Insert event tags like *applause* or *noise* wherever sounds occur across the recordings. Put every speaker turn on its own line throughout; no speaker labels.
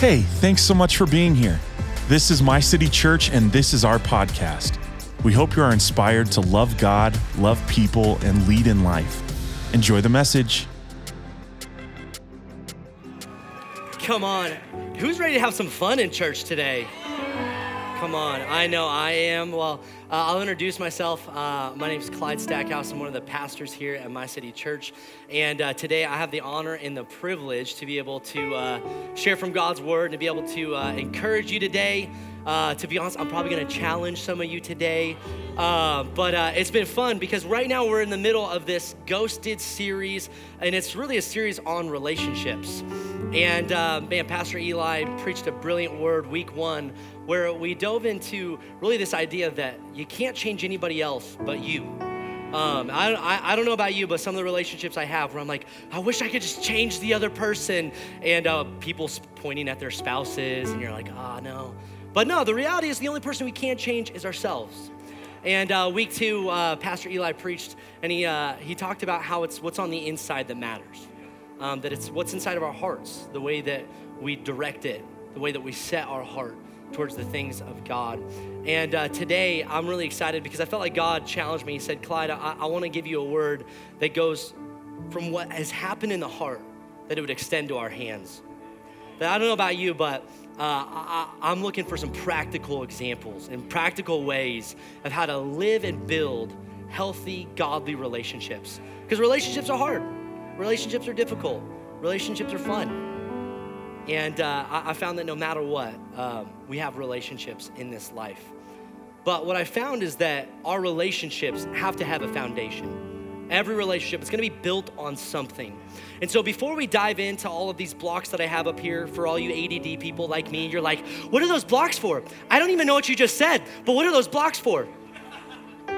Hey, thanks so much for being here. This is My City Church, and this is our podcast. We hope you are inspired to love God, love people, and lead in life. Enjoy the message.
Come on. Who's ready to have some fun in church today? Come on. I know I am. Well, uh, I'll introduce myself. Uh, my name is Clyde Stackhouse. I'm one of the pastors here at My City Church. And uh, today I have the honor and the privilege to be able to uh, share from God's Word and to be able to uh, encourage you today. Uh, to be honest, I'm probably going to challenge some of you today. but it's been fun because right now we're in the middle of this Ghosted series, and it's really a series on relationships. And man, Pastor Eli preached a brilliant word week one where we dove into really this idea that you can't change anybody else but you. Um, I, I, I, don't know about you, but some of the relationships I have where I'm like, I wish I could just change the other person. And uh, people pointing at their spouses, and you're like, ah, oh, no. But no, the reality is the only person we can't change is ourselves. And uh, week two, uh, Pastor Eli preached, and he, uh, he talked about how it's what's on the inside that matters. Um, that it's what's inside of our hearts, the way that we direct it, the way that we set our heart towards the things of God. And uh, today, I'm really excited because I felt like God challenged me. He said, Clyde, I, I want to give you a word that goes from what has happened in the heart, that it would extend to our hands. That I don't know about you, but uh, I, I'm looking for some practical examples and practical ways of how to live and build healthy, godly relationships. Because relationships are hard, relationships are difficult, relationships are fun. And uh, I, I, found that no matter what, um, we have relationships in this life. But what I found is that our relationships have to have a foundation. Every relationship is going to be built on something. And so before we dive into all of these blocks that I have up here for all you ADD people like me, you're like, what are those blocks for? I don't even know what you just said, but what are those blocks for?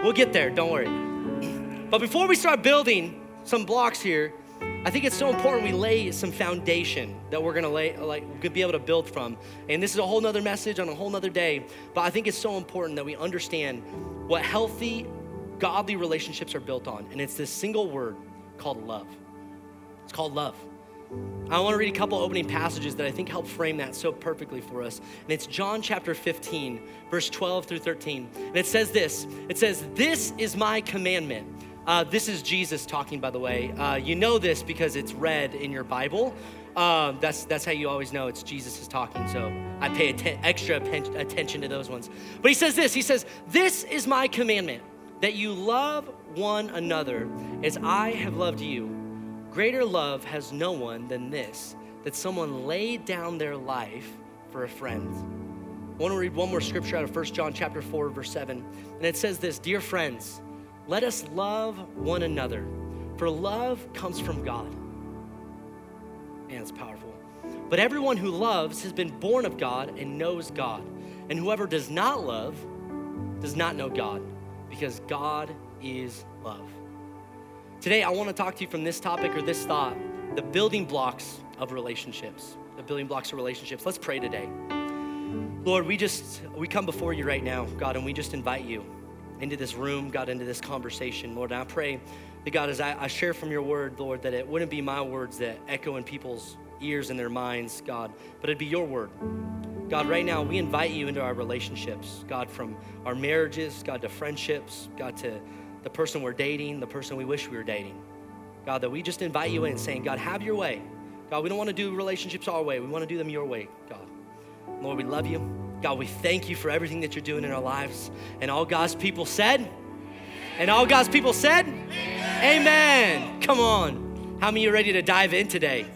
We'll get there, don't worry. But before we start building some blocks here, I think it's so important we lay some foundation that we're gonna lay, like, be able to build from. And this is a whole nother message on a whole nother day, but I think it's so important that we understand what healthy, godly relationships are built on. And it's this single word called love. It's called love. I want to read a couple opening passages that I think help frame that so perfectly for us. And it's John chapter 15, verse 12 through 13. And it says this It says, This is my commandment uh, this is Jesus talking, by the way. Uh, you know this because it's read in your Bible. Uh, that's, that's how you always know it's Jesus is talking. So I pay extra attention to those ones. But he says this He says, This is my commandment that you love one another as I have loved you. Greater love has no one than this, that someone laid down their life for a friend. I want to read one more scripture out of 1 John chapter 4, verse 7. And it says this Dear friends, let us love one another, for love comes from God. And it's powerful. But everyone who loves has been born of God and knows God. And whoever does not love does not know God, because God is love. Today, I want to talk to you from this topic or this thought the building blocks of relationships. The building blocks of relationships. Let's pray today. Lord, we just, we come before you right now, God, and we just invite you into this room, God, into this conversation, Lord. And I pray that, God, as I, I share from your word, Lord, that it wouldn't be my words that echo in people's ears and their minds, God, but it'd be your word. God, right now, we invite you into our relationships, God, from our marriages, God, to friendships, God, to the person we're dating, the person we wish we were dating. God, that we just invite you in saying, God, have your way. God, we don't want to do relationships our way. We want to do them your way, God. Lord, we love you. God, we thank you for everything that you're doing in our lives. And all God's people said, and all God's people said, Amen. Amen. Come on. How many are ready to dive in today?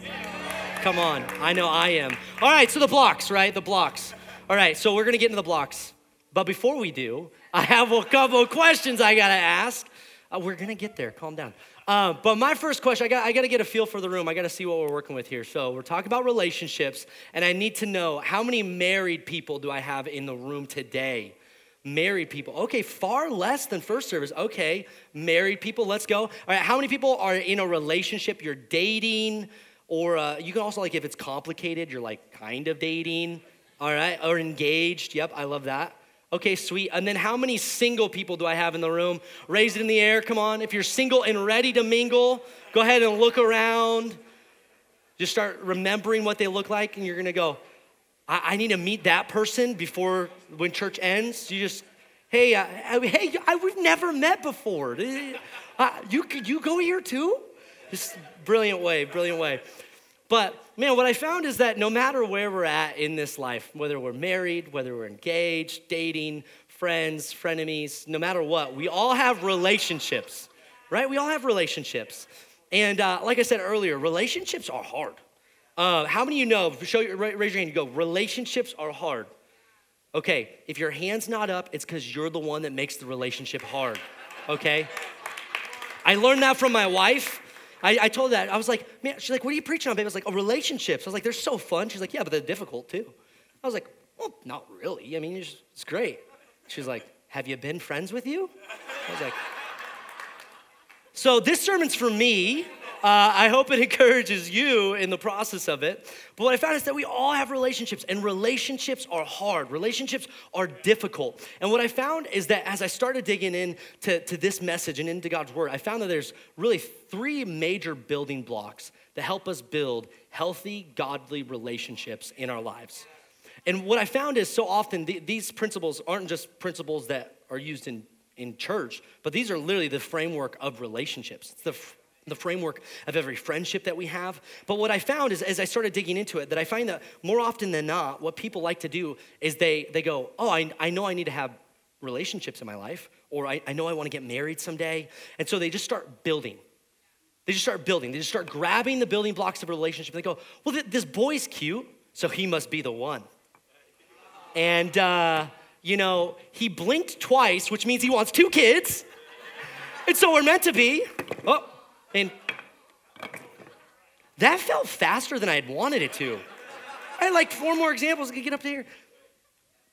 Come on. I know I am. All right, so the blocks, right? The blocks. All right, so we're going to get into the blocks. But before we do, I have a couple questions I got to ask. Uh, we're going to get there. Calm down. Uh, but my first question, I got, I got to get a feel for the room. I got to see what we're working with here. So we're talking about relationships, and I need to know how many married people do I have in the room today? Married people. Okay, far less than first service. Okay, married people, let's go. All right, how many people are in a relationship? You're dating, or uh, you can also, like, if it's complicated, you're like kind of dating, all right, or engaged. Yep, I love that. Okay, sweet. And then how many single people do I have in the room? Raise it in the air. Come on. If you're single and ready to mingle, go ahead and look around. Just start remembering what they look like, and you're gonna go, I, I need to meet that person before when church ends. You just, hey, uh, hey, I, we've never met before. Uh, you, you go here too? Just brilliant way, brilliant way. But man, what I found is that no matter where we're at in this life, whether we're married, whether we're engaged, dating, friends, frenemies, no matter what, we all have relationships, right? We all have relationships. And uh, like I said earlier, relationships are hard. Uh, how many of you know, show raise your hand, you go, relationships are hard. Okay, if your hand's not up, it's because you're the one that makes the relationship hard, okay? I learned that from my wife. I, I told that. I was like, man, she's like, what are you preaching on, baby? I was like, oh, relationships. I was like, they're so fun. She's like, yeah, but they're difficult too. I was like, well, not really. I mean, it's great. She's like, have you been friends with you? I was like, so this sermon's for me. Uh, I hope it *laughs* encourages you in the process of it. But what I found is that we all have relationships, and relationships are hard. Relationships are difficult. And what I found is that as I started digging into to this message and into God's word, I found that there's really three major building blocks that help us build healthy, godly relationships in our lives. And what I found is so often the, these principles aren't just principles that are used in, in church, but these are literally the framework of relationships. It's the the framework of every friendship that we have. But what I found is, as I started digging into it, that I find that more often than not, what people like to do is they, they go, Oh, I, I know I need to have relationships in my life, or I, I know I want to get married someday. And so they just start building. They just start building. They just start grabbing the building blocks of a relationship. They go, Well, th- this boy's cute, so he must be the one. And, uh, you know, he blinked twice, which means he wants two kids. And so we're meant to be. Oh, and that felt faster than I had wanted it to. I had like four more examples to get up there.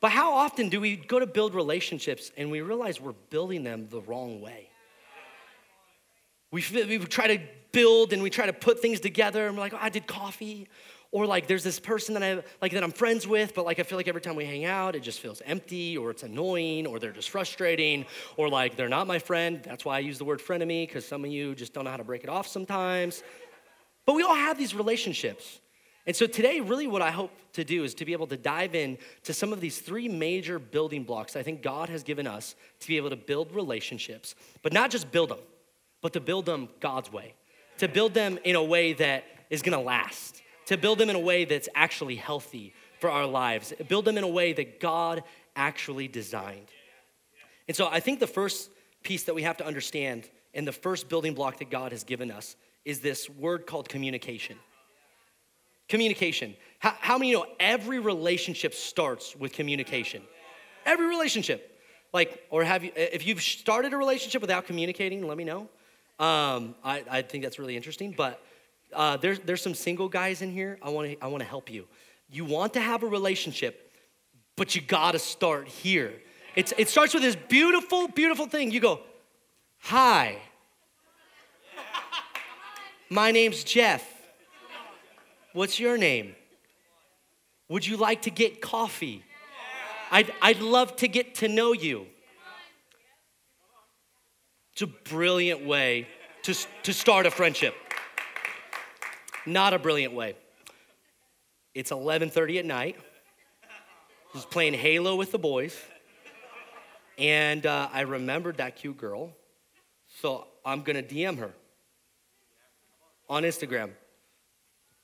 But how often do we go to build relationships and we realize we're building them the wrong way? We, we try to build and we try to put things together and we're like, oh, I did coffee or like there's this person that I like that I'm friends with, but like I feel like every time we hang out, it just feels empty, or it's annoying, or they're just frustrating, or like they're not my friend. That's why I use the word frenemy, because some of you just don't know how to break it off sometimes. But we all have these relationships. And so today, really, what I hope to do is to be able to dive in to some of these three major building blocks I think God has given us to be able to build relationships, but not just build them, but to build them God's way, to build them in a way that is gonna last to build them in a way that's actually healthy for our lives, build them in a way that God actually designed. And so I think the first piece that we have to understand and the first building block that God has given us is this word called communication. Communication. How, how many know every relationship starts with communication? Every relationship. Like, or have you, if you've started a relationship without communicating, let me know. Um, I, I think that's really interesting. But uh, there's, there's some single guys in here. I want to I wanna help you. You want to have a relationship, but you got to start here. It's, it starts with this beautiful, beautiful thing. You go, Hi, my name's Jeff. What's your name? Would you like to get coffee? I'd, I'd love to get to know you. It's a brilliant way to, to start a friendship. Not a brilliant way. It's 11:30 at night. Just playing Halo with the boys. And uh, I remembered that cute girl. So I'm gonna DM her on Instagram.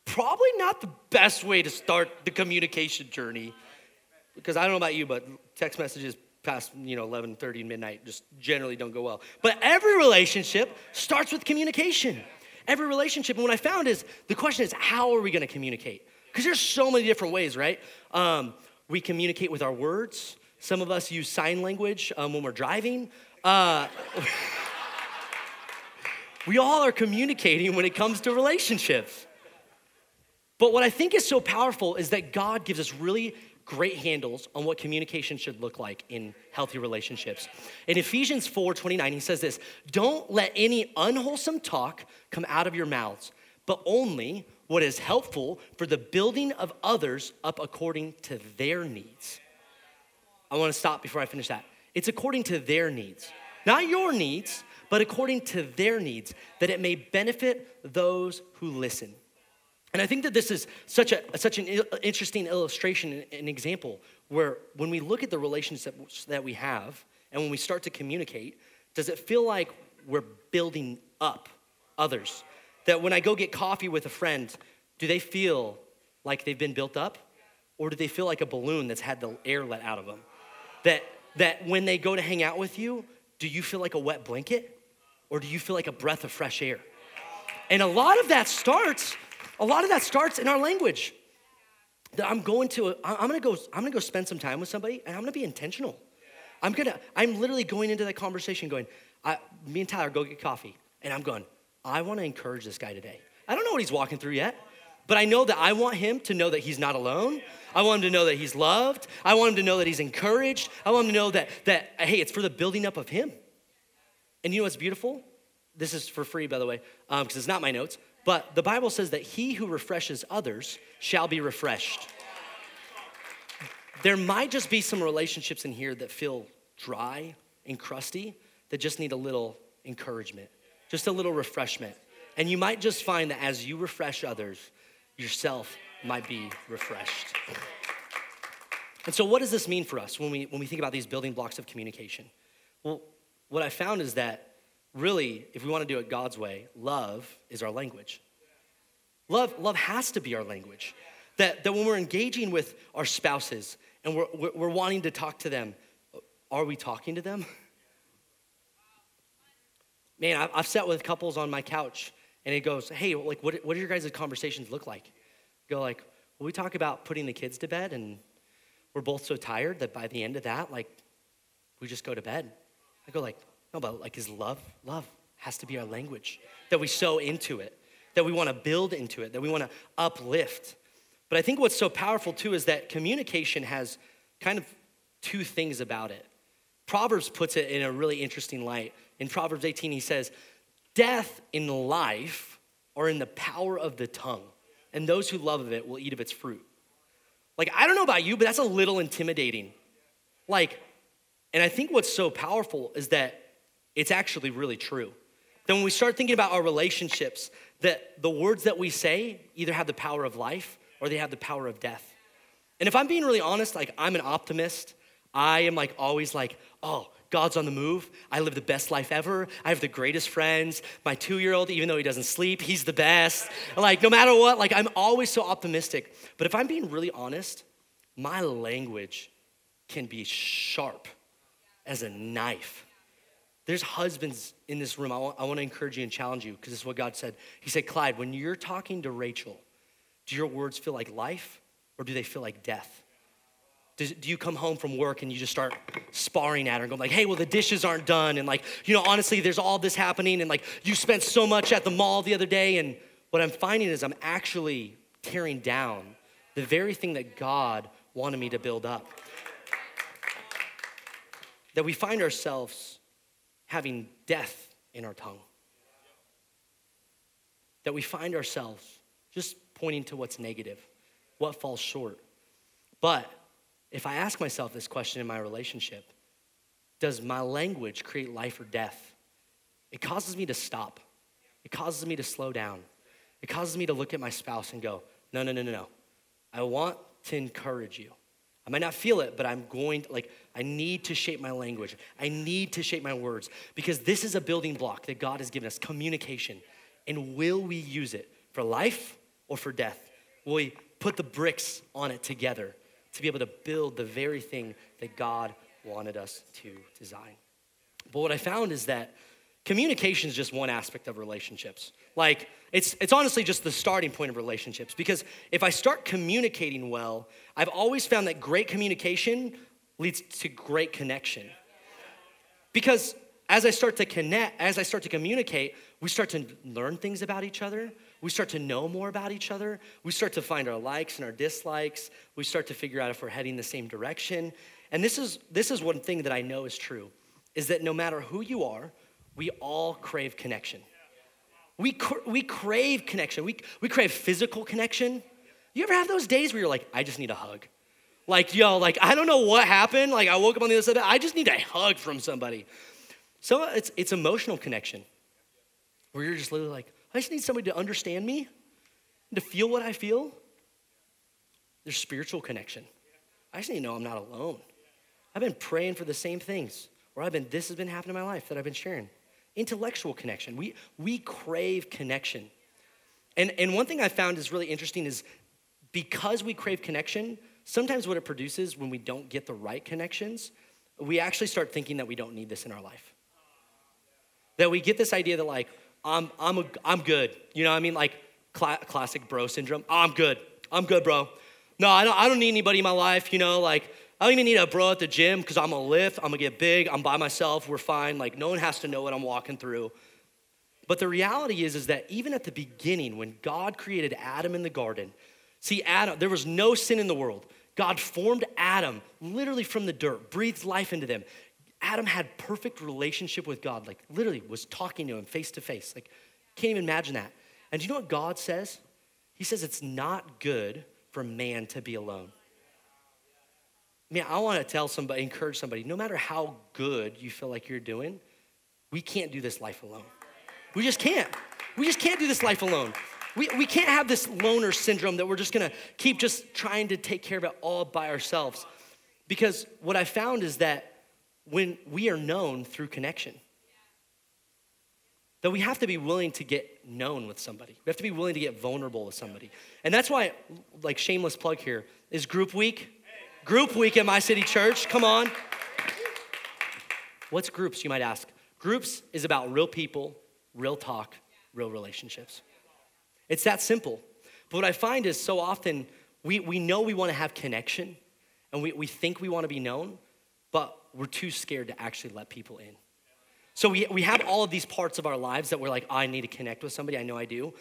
Probably not the best way to start the communication journey. Because I don't know about you, but text messages past you know 11:30 midnight just generally don't go well. But every relationship starts with communication every relationship. And what I found is the question is, how are we going to communicate? Because there's so many different ways, right? Um, we communicate with our words. Some of us use sign language um, when we're driving. Uh, *laughs* we all are communicating when it comes to relationships. But what I think is so powerful is that God gives us really great handles on what communication should look like in healthy relationships. In Ephesians 4 29, he says this Don't let any unwholesome talk come out of your mouths, but only what is helpful for the building of others up according to their needs. I wanna stop before I finish that. It's according to their needs, not your needs, but according to their needs, that it may benefit those who listen. And I think that this is such, a, such an interesting illustration, an example, where when we look at the relationships that we have and when we start to communicate, does it feel like we're building up others? That when I go get coffee with a friend, do they feel like they've been built up? Or do they feel like a balloon that's had the air let out of them? That, that when they go to hang out with you, do you feel like a wet blanket? Or do you feel like a breath of fresh air? And a lot of that starts a lot of that starts in our language. That I'm going to, I'm gonna go, I'm gonna go spend some time with somebody and I'm gonna be intentional. I'm gonna, I'm literally going into that conversation going, I, me and Tyler go get coffee. And I'm going, I wanna encourage this guy today. I don't know what he's walking through yet, but I know that I want him to know that he's not alone. I want him to know that he's loved. I want him to know that he's encouraged. I want him to know that, that hey, it's for the building up of him. And you know what's beautiful? This is for free, by the way, because um, it's not my notes. But the Bible says that he who refreshes others shall be refreshed. There might just be some relationships in here that feel dry and crusty that just need a little encouragement, just a little refreshment. And you might just find that as you refresh others, yourself might be refreshed. And so, what does this mean for us when we, when we think about these building blocks of communication? Well, what I found is that really, if we want to do it God's way, love is our language. Love, love has to be our language. That, that when we're engaging with our spouses and we're, we're, wanting to talk to them, are we talking to them? Man, I've, I've sat with couples on my couch and it goes, hey, like, what, what do your guys' conversations look like? Go like, well, we talk about putting the kids to bed and we're both so tired that by the end of that, like, we just go to bed. I go like, no, but like his love, love has to be our language, that we sow into it, that we want to build into it, that we want to uplift. But I think what's so powerful too is that communication has kind of two things about it. Proverbs puts it in a really interesting light. In Proverbs 18, he says, Death in life are in the power of the tongue, and those who love of it will eat of its fruit. Like, I don't know about you, but that's a little intimidating. Like, and I think what's so powerful is that it's actually really true. Then when we start thinking about our relationships, that the words that we say either have the power of life or they have the power of death. And if I'm being really honest, like I'm an optimist. I am like always like, oh, God's on the move. I live the best life ever. I have the greatest friends. My two year old, even though he doesn't sleep, he's the best. Like, no matter what, like, I'm always so optimistic. But if I'm being really honest, my language can be sharp as a knife. There's husbands in this room. I want, I want to encourage you and challenge you because this is what God said. He said, Clyde, when you're talking to Rachel, do your words feel like life or do they feel like death? Does, do you come home from work and you just start sparring at her and going like, hey, well, the dishes aren't done. And like, you know, honestly, there's all this happening. And like, you spent so much at the mall the other day. And what I'm finding is I'm actually tearing down the very thing that God wanted me to build up. That we find ourselves having death in our tongue. That we find ourselves just pointing to what's negative, what falls short. But if I ask myself this question in my relationship, does my language create life or death? It causes me to stop. It causes me to slow down. It causes me to look at my spouse and go, no, no, no, no, no. I want to encourage you. I might not feel it, but I'm going to, like, I need to shape my language. I need to shape my words because this is a building block that God has given us communication. And will we use it for life or for death? Will we put the bricks on it together to be able to build the very thing that God wanted us to design? But what I found is that communication is just one aspect of relationships. Like, it's, it's honestly just the starting point of relationships because if I start communicating well, I've always found that great communication leads to great connection. Because as I start to connect, as I start to communicate, we start to learn things about each other. We start to know more about each other. We start to find our likes and our dislikes. We start to figure out if we're heading the same direction. And this is, this is one thing that I know is true is that no matter who you are, we all crave connection. We, cr- we crave connection. We, we crave physical connection. You ever have those days where you're like, I just need a hug? Like, yo, like, I don't know what happened. Like, I woke up on the other side I just need a hug from somebody. So it's, it's emotional connection where you're just literally like, I just need somebody to understand me to feel what I feel, there's spiritual connection. I just need to know I'm not alone. I've been praying for the same things, or I've been, this has been happening in my life that I've been sharing. Intellectual connection. We, we crave connection. And, and one thing I found is really interesting is because we crave connection, sometimes what it produces when we don't get the right connections, we actually start thinking that we don't need this in our life. That we get this idea that, like, I'm, I'm, a, I'm good. You know what I mean? Like, cl- classic bro syndrome. I'm good. I'm good, bro. No, I don't, I don't need anybody in my life. You know, like, I don't even need a bro at the gym because I'm gonna lift, I'm gonna get big, I'm by myself, we're fine. Like, no one has to know what I'm walking through. But the reality is, is that even at the beginning, when God created Adam in the garden, see, Adam, there was no sin in the world. God formed Adam literally from the dirt, breathed life into them. Adam had perfect relationship with God, like literally was talking to him face to face. Like, can't even imagine that. And do you know what God says? He says it's not good for man to be alone. Man, I want to tell somebody, encourage somebody, no matter how good you feel like you're doing, we can't do this life alone. We just can't. We just can't do this life alone. We, we can't have this loner syndrome that we're just gonna keep just trying to take care of it all by ourselves. Because what I found is that when we are known through connection, that we have to be willing to get known with somebody. We have to be willing to get vulnerable with somebody. And that's why, like, shameless plug here is group week. Group week at My City Church. Come on. What's groups, you might ask? Groups is about real people, real talk, real relationships. It's that simple. But what I find is so often we, we know we want to have connection and we, we think we want to be known, but we're too scared to actually let people in. So we, we have all of these parts of our lives that we're like, oh, I need to connect with somebody. I know I do.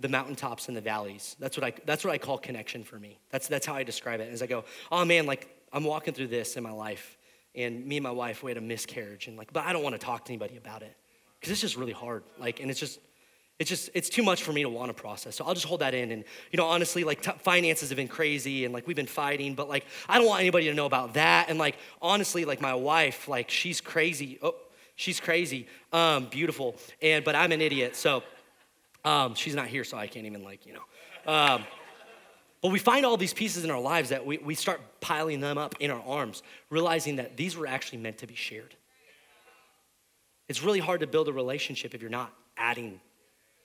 The mountaintops and the valleys. That's what I, that's what I call connection for me. That's, that's how I describe it. As I go, oh man, like I'm walking through this in my life, and me and my wife, we had a miscarriage, and like, but I don't want to talk to anybody about it because it's just really hard. Like, and it's just, it's just it's too much for me to want to process so i'll just hold that in and you know honestly like t- finances have been crazy and like we've been fighting but like i don't want anybody to know about that and like honestly like my wife like she's crazy oh she's crazy um beautiful and but i'm an idiot so um she's not here so i can't even like you know um but we find all these pieces in our lives that we, we start piling them up in our arms realizing that these were actually meant to be shared it's really hard to build a relationship if you're not adding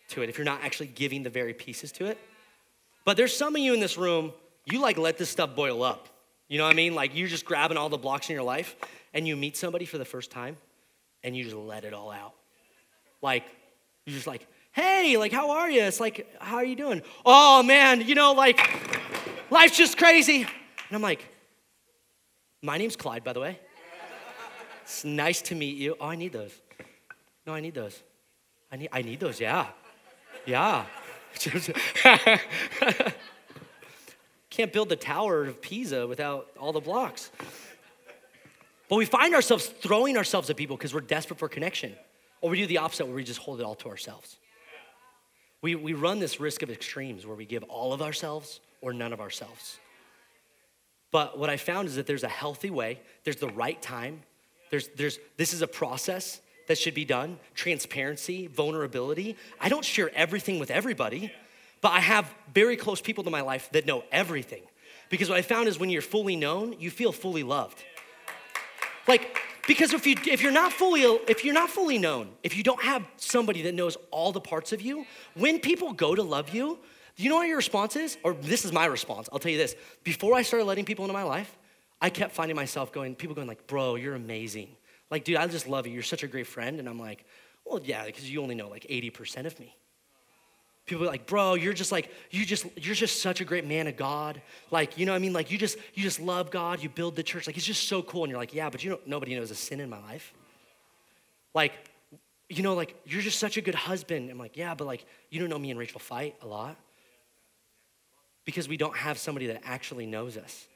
to it if you're not actually giving the very pieces to it. But there's some of you in this room, you like let this stuff boil up. You know what I mean? Like you're just grabbing all the blocks in your life and you meet somebody for the first time and you just let it all out. Like, you're just like, hey, like, how are you? It's like, how are you doing? Oh man, you know, like, life's just crazy. And I'm like, my name's Clyde, by the way. It's nice to meet you. Oh, I need those. No, I need those. I need, I need those, yeah. Yeah. *laughs* Can't build the Tower of Pisa without all the blocks. But we find ourselves throwing ourselves at people because we're desperate for connection. Or we do the opposite where we just hold it all to ourselves. We, we run this risk of extremes where we give all of ourselves or none of ourselves. But what I found is that there's a healthy way, there's the right time, there's, there's, this is a process that should be done transparency, vulnerability. I don't share everything with everybody, but I have very close people to my life that know everything. Because what I found is when you're fully known, you feel fully loved. Like, because if you if you're not fully if you're not fully known, if you don't have somebody that knows all the parts of you, when people go to love you, you know what your response is? Or this is my response. I'll tell you this. Before I started letting people into my life, I kept finding myself going, people going like, bro, you're amazing. Like, dude, I just love you. You're such a great friend. And I'm like, well, yeah, because you only know like 80% of me. People are like, bro, you're just like, you just, you're just such a great man of God. Like, you know I mean? Like, you just, you just love God. You build the church. Like, it's just so cool. And you're like, yeah, but you know, nobody knows a sin in my life. Like, you know, like, you're just such a good husband. I'm like, yeah, but like, you don't know me and Rachel fight a lot. Because we don't have somebody that actually knows us.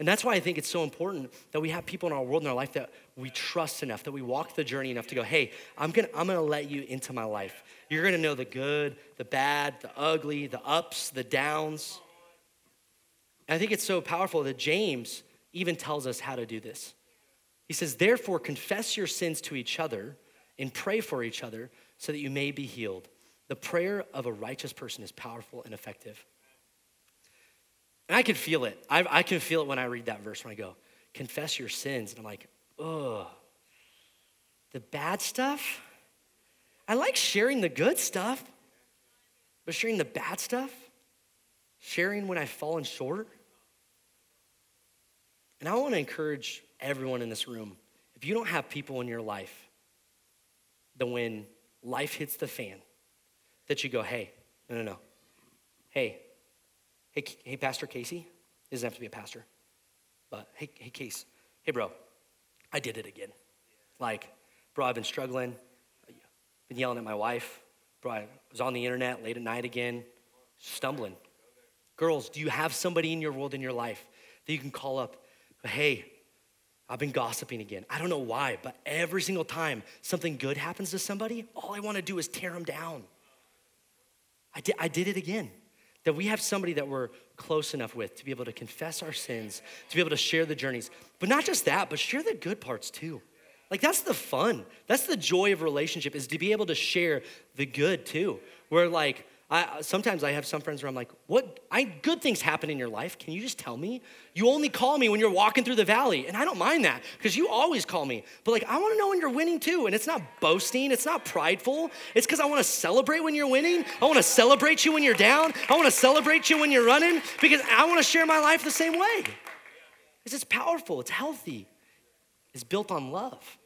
And that's why I think it's so important that we have people in our world in our life that we trust enough, that we walk the journey enough to go, hey, I'm gonna, I'm gonna let you into my life. You're gonna know the good, the bad, the ugly, the ups, the downs. And I think it's so powerful that James even tells us how to do this. He says, therefore, confess your sins to each other and pray for each other so that you may be healed. The prayer of a righteous person is powerful and effective. And I can feel it. I, I can feel it when I read that verse when I go, confess your sins. And I'm like, ugh. The bad stuff? I like sharing the good stuff, but sharing the bad stuff? Sharing when I've fallen short? And I want to encourage everyone in this room if you don't have people in your life, then when life hits the fan, that you go, hey, no, no, no. Hey, hey, hey, Pastor Casey. He doesn't have to be a pastor, but hey, hey, Case. Hey, bro, I did it again. Like, bro, I've been struggling, been yelling at my wife. Bro, I was on the internet late at night again, stumbling. Girls, do you have somebody in your world in your life that you can call up? Hey, I've been gossiping again. I don't know why, but every single time something good happens to somebody, all I want to do is tear them down. I did, I did it again. That we have somebody that we're close enough with to be able to confess our sins, to be able to share the journeys. But not just that, but share the good parts too. Like that's the fun. That's the joy of relationship is to be able to share the good too. Where like I, sometimes I have some friends where I'm like, what, I, good things happen in your life. Can you just tell me? You only call me when you're walking through the valley. And I don't mind that because you always call me. But like, I want to know when you're winning too. And it's not boasting. It's not prideful. It's because I want to celebrate when you're winning. I want to celebrate you when you're down. I want to celebrate you when you're running because I want to share my life the same way. It's just powerful. It's healthy. It's built on love.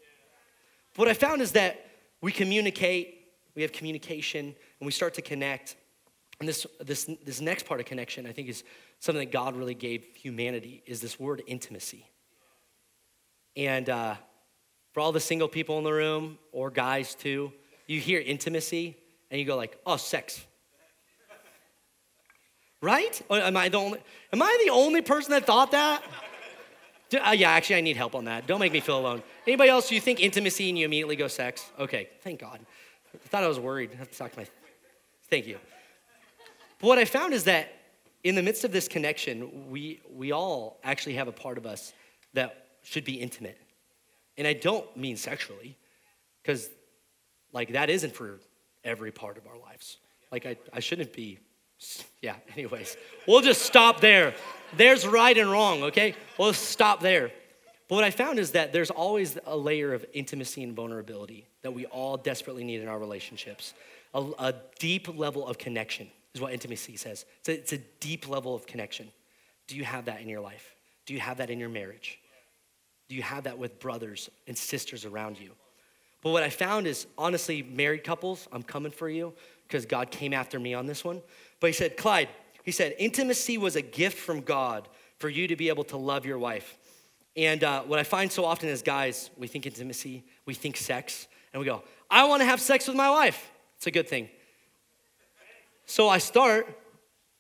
What I found is that we communicate, we have communication, and we start to connect. And this, this, this next part of connection, I think, is something that God really gave humanity, is this word intimacy. And uh, for all the single people in the room, or guys too, you hear intimacy, and you go like, oh, sex. Right? Or am I the only, am I the only person that thought that? Do, uh, yeah, actually, I need help on that. Don't make me feel alone. Anybody else, you think intimacy and you immediately go sex? Okay, thank God. I thought I was worried. I have to talk to my Thank you. But what I found is that in the midst of this connection, we, we all actually have a part of us that should be intimate. And I don't mean sexually, because like that isn't for every part of our lives. Like I, I shouldn't be, yeah, anyways. We'll just stop there. There's right and wrong, okay? We'll stop there. But what I found is that there's always a layer of intimacy and vulnerability that we all desperately need in our relationships a, a deep level of connection, is what intimacy says. It's a, it's a deep level of connection. Do you have that in your life? Do you have that in your marriage? Do you have that with brothers and sisters around you? But what I found is honestly, married couples, I'm coming for you because God came after me on this one. But he said, Clyde, he said, intimacy was a gift from God for you to be able to love your wife. And uh, what I find so often is guys, we think intimacy, we think sex, and we go, I want to have sex with my wife. It's a good thing. So I start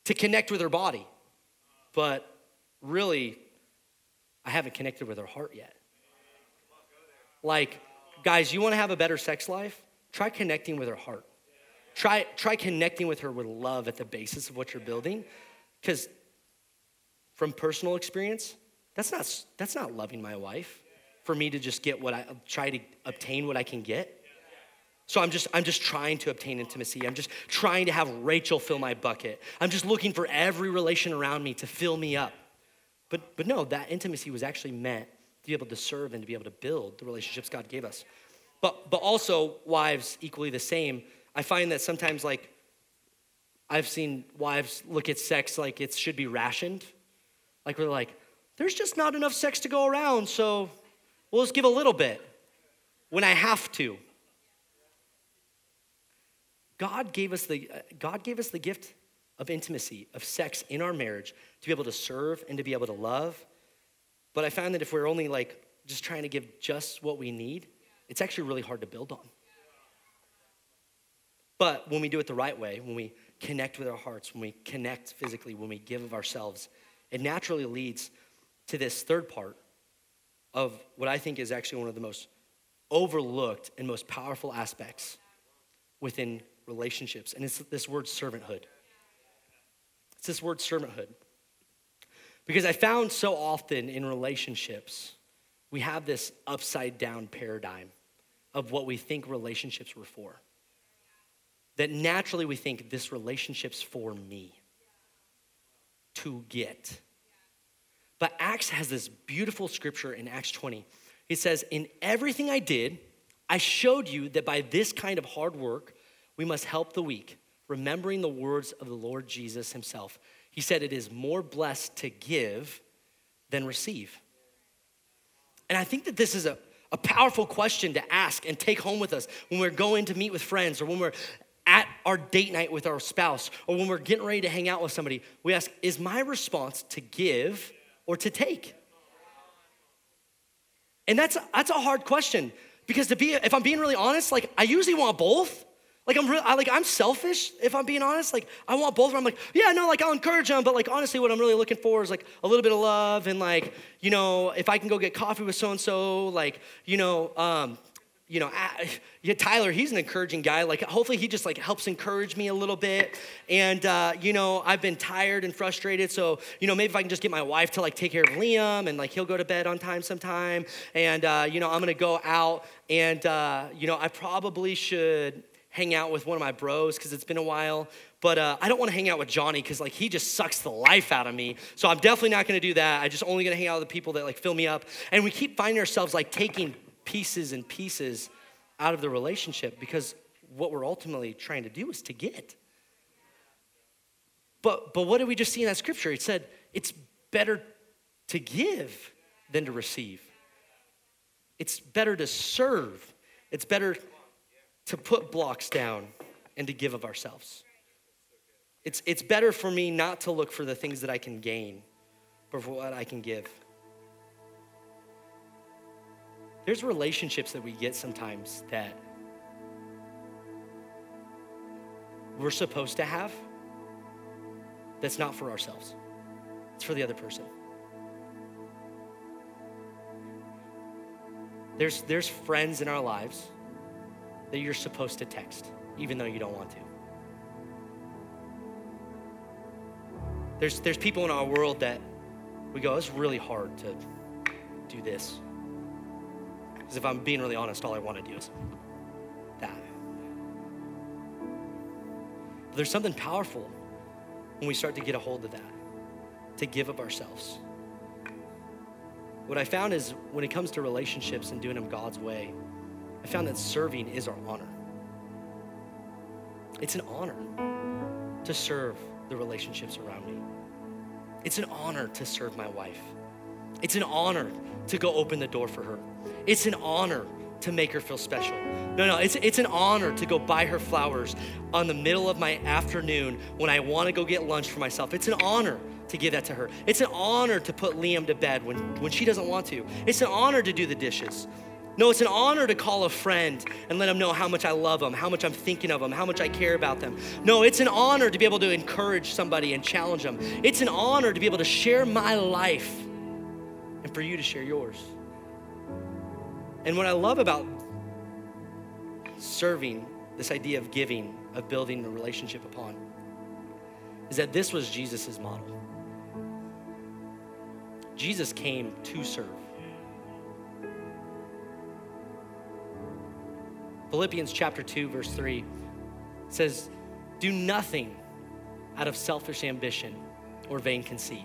to connect with her body, but really, I haven't connected with her heart yet. Like, guys, you wanna have a better sex life? Try connecting with her heart. Try, try connecting with her with love at the basis of what you're building. Because from personal experience, that's not, that's not loving my wife for me to just get what I try to obtain what I can get. So I'm just I'm just trying to obtain intimacy. I'm just trying to have Rachel fill my bucket. I'm just looking for every relation around me to fill me up. But but no, that intimacy was actually meant to be able to serve and to be able to build the relationships God gave us. But but also wives equally the same. I find that sometimes like I've seen wives look at sex like it should be rationed. Like we're like, there's just not enough sex to go around, so we'll just give a little bit when I have to. God gave us the, uh, God gave us the gift of intimacy, of sex in our marriage to be able to serve and to be able to love. But I found that if we're only like just trying to give just what we need, it's actually really hard to build on. But when we do it the right way, when we connect with our hearts, when we connect physically, when we give of ourselves, it naturally leads to this third part of what I think is actually one of the most overlooked and most powerful aspects within relationships, and it's this word servanthood. It's this word servanthood. Because I found so often in relationships, we have this upside down paradigm of what we think relationships were for. that naturally we think this relationship's for me to get. But Acts has this beautiful scripture in Acts 20. It says, In everything I did, I showed you that by this kind of hard work, we must help the weak, remembering the words of the Lord Jesus himself. He said, It is more blessed to give than receive. And I think that this is a, a powerful question to ask and take home with us when we're going to meet with friends or when we're at our date night with our spouse or when we're getting ready to hang out with somebody. We ask, Is my response to give or to take? And that's, that's a hard question because to be, if I'm being really honest, like I usually want both. Like I'm real, I, like I'm selfish if I'm being honest. Like I want both. I'm like, yeah, no, like I'll encourage them, but like honestly, what I'm really looking for is like a little bit of love and like, you know, if I can go get coffee with so and so, like, you know, um, you know, *sighs* yeah, Tyler, he's an encouraging guy. Like, hopefully, he just like helps encourage me a little bit. And uh, you know, I've been tired and frustrated, so you know, maybe if I can just get my wife to like take care of Liam, and like he'll go to bed on time sometime. And uh, you know, I'm gonna go out, and uh, you know, I probably should hang out with one of my bros because it's been a while. But uh, I don't want to hang out with Johnny because like he just sucks the life out of me. So I'm definitely not going to do that. I just only going to hang out with the people that like fill me up. And we keep finding ourselves like taking pieces and pieces out of the relationship because what we're ultimately trying to do is to get. But, but what did we just see in that scripture? It said it's better to give than to receive. It's better to serve. It's better to put blocks down and to give of ourselves. It's, it's better for me not to look for the things that I can gain, but for what I can give. There's relationships that we get sometimes that we're supposed to have that's not for ourselves, it's for the other person. There's, there's friends in our lives that you're supposed to text, even though you don't want to. There's, there's people in our world that we go, it's really hard to do this. Because if I'm being really honest, all I want to do is that. But there's something powerful when we start to get a hold of that, to give up ourselves. What I found is when it comes to relationships and doing them God's way, I found that serving is our honor. It's an honor to serve the relationships around me. It's an honor to serve my wife. It's an honor to go open the door for her. It's an honor to make her feel special. No, no, it's, it's an honor to go buy her flowers on the middle of my afternoon when I want to go get lunch for myself. It's an honor to give that to her. It's an honor to put Liam to bed when, when she doesn't want to. It's an honor to do the dishes. No, it's an honor to call a friend and let them know how much I love them, how much I'm thinking of them, how much I care about them. No, it's an honor to be able to encourage somebody and challenge them. It's an honor to be able to share my life and for you to share yours. And what I love about serving, this idea of giving, of building a relationship upon, is that this was Jesus' model. Jesus came to serve. Philippians chapter 2, verse 3 says, Do nothing out of selfish ambition or vain conceit.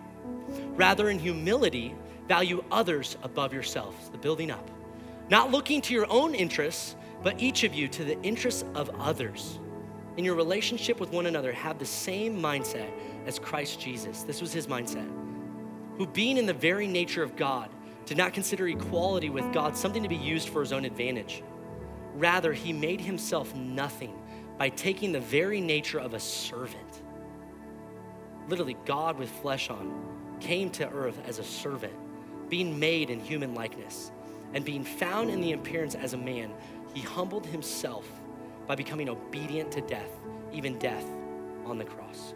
Rather, in humility, value others above yourselves, the building up. Not looking to your own interests, but each of you to the interests of others. In your relationship with one another, have the same mindset as Christ Jesus. This was his mindset. Who, being in the very nature of God, did not consider equality with God something to be used for his own advantage. Rather, he made himself nothing by taking the very nature of a servant. Literally, God with flesh on came to earth as a servant, being made in human likeness. And being found in the appearance as a man, he humbled himself by becoming obedient to death, even death on the cross.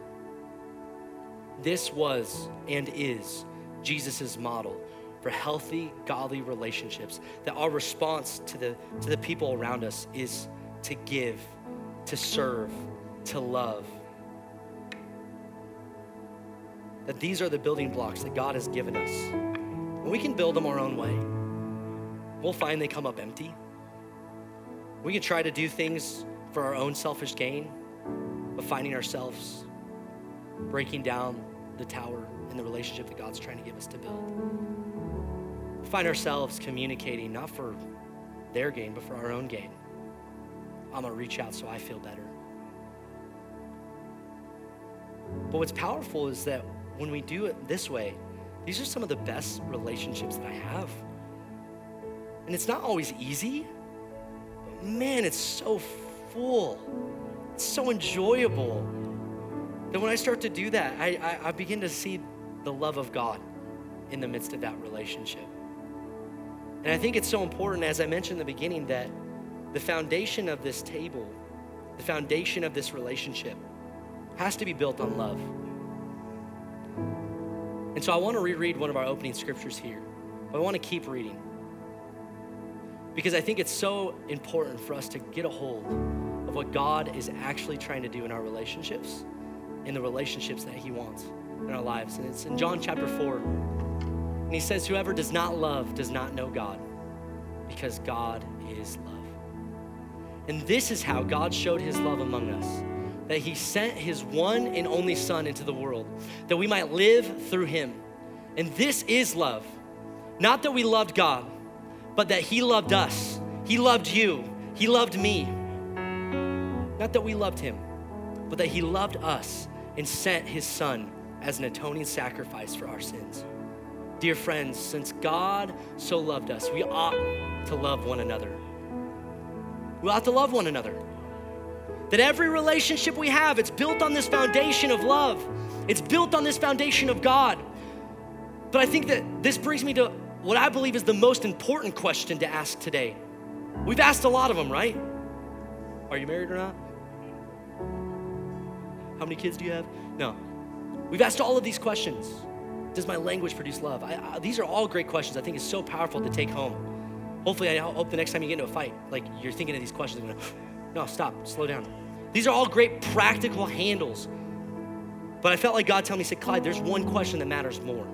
This was and is Jesus' model for healthy, godly relationships. That our response to the, to the people around us is to give, to serve, to love. That these are the building blocks that God has given us. And we can build them our own way. We'll find they come up empty. We can try to do things for our own selfish gain, but finding ourselves breaking down the tower in the relationship that God's trying to give us to build. We find ourselves communicating not for their gain, but for our own gain. I'm gonna reach out so I feel better. But what's powerful is that when we do it this way, these are some of the best relationships that I have. And it's not always easy, but man, it's so full. It's so enjoyable that when I start to do that, I, I, I begin to see the love of God in the midst of that relationship. And I think it's so important, as I mentioned in the beginning, that the foundation of this table, the foundation of this relationship, has to be built on love. And so I want to reread one of our opening scriptures here, but I want to keep reading because I think it's so important for us to get a hold of what God is actually trying to do in our relationships, in the relationships that He wants in our lives. And it's in John chapter 4. And He says, Whoever does not love does not know God, because God is love. And this is how God showed His love among us that He sent His one and only Son into the world, that we might live through Him. And this is love. Not that we loved God, but that He loved us. He loved you. He loved me. Not that we loved Him, but that He loved us and sent His Son as an atoning sacrifice for our sins. Dear friends, since God so loved us, we ought to love one another. We ought to love one another. That every relationship we have, it's built on this foundation of love. It's built on this foundation of God. But I think that this brings me to what I believe is the most important question to ask today. We've asked a lot of them, right? Are you married or not? How many kids do you have? No. We've asked all of these questions. Does my language produce love? I, I, these are all great questions. I think it's so powerful to take home. Hopefully, I hope the next time you get into a fight, like you're thinking of these questions, going, *gasps* no, stop, slow down. These are all great practical handles. But I felt like God telling me, said, Clyde, there's one question that matters more.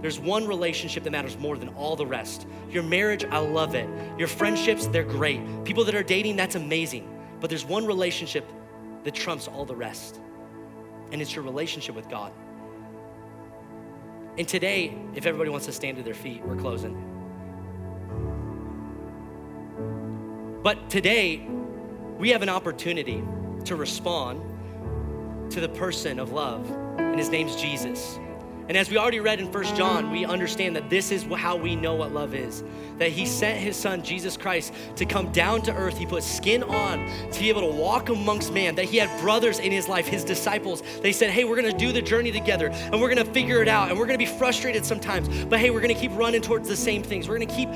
There's one relationship that matters more than all the rest. Your marriage, I love it. Your friendships, they're great. People that are dating, that's amazing. But there's one relationship that trumps all the rest, and it's your relationship with God. And today, if everybody wants to stand to their feet, we're closing. But today, we have an opportunity to respond to the person of love, and his name's Jesus. And as we already read in First John, we understand that this is how we know what love is. That he sent his son, Jesus Christ, to come down to earth. He put skin on to be able to walk amongst man. That he had brothers in his life, his disciples. They said, hey, we're gonna do the journey together and we're gonna figure it out and we're gonna be frustrated sometimes. But hey, we're gonna keep running towards the same things. We're gonna keep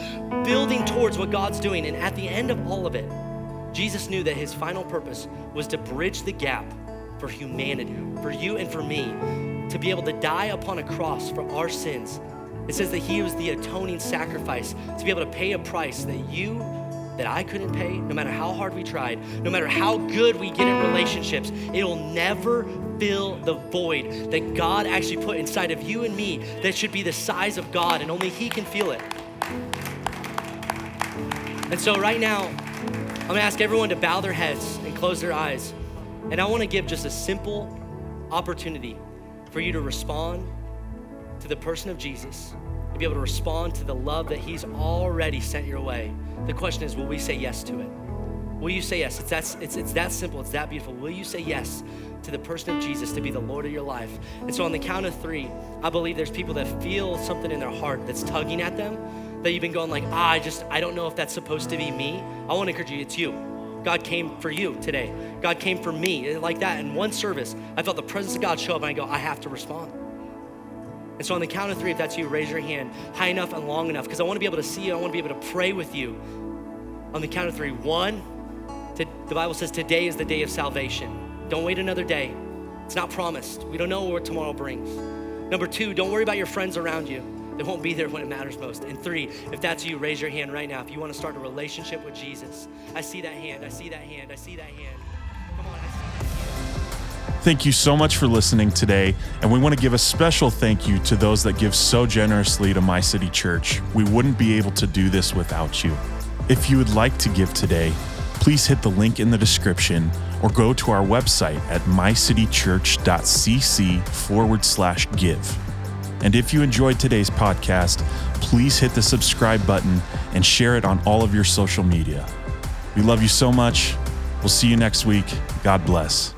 building towards what God's doing. And at the end of all of it, Jesus knew that his final purpose was to bridge the gap for humanity, for you and for me to be able to die upon a cross for our sins. It says that he was the atoning sacrifice to be able to pay a price that you, that I couldn't pay, no matter how hard we tried, no matter how good we get in relationships, it'll never fill the void that God actually put inside of you and me that should be the size of God, and only He can feel it. And so, right now, I'm gonna ask everyone to bow their heads and close their eyes. And I wanna give just a simple opportunity for you to respond to the person of Jesus, to be able to respond to the love that He's already sent your way. The question is, will we say yes to it? Will you say yes? It's that, it's, it's that simple, it's that beautiful. Will you say yes to the person of Jesus to be the Lord of your life? And so, on the count of three, I believe there's people that feel something in their heart that's tugging at them, that you've been going like, ah, I just, I don't know if that's supposed to be me. I want to encourage you, it's you. God came for you today. God came for me. Like that, in one service, I felt the presence of God show up and I go, I have to respond. And so on the count of three, if that's you, raise your hand high enough and long enough because I want to be able to see you. I want to be able to pray with you. On the count of three, one, to, the Bible says today is the day of salvation. Don't wait another day. It's not promised. We don't know what tomorrow brings. Number two, don't worry about your friends around you. They won't be there when it matters most. And three, if that's you, raise your hand right now. If you want to start a relationship with Jesus, I see that hand. I see that hand. I see that hand. Come on, I see that hand.
Thank you so much for listening today, and we want to give a special thank you to those that give so generously to My City Church. We wouldn't be able to do this without you. If you would like to give today, please hit the link in the description or go to our website at mycitychurch.cc forward slash give. And if you enjoyed today's podcast, please hit the subscribe button and share it on all of your social media. We love you so much. We'll see you next week. God bless.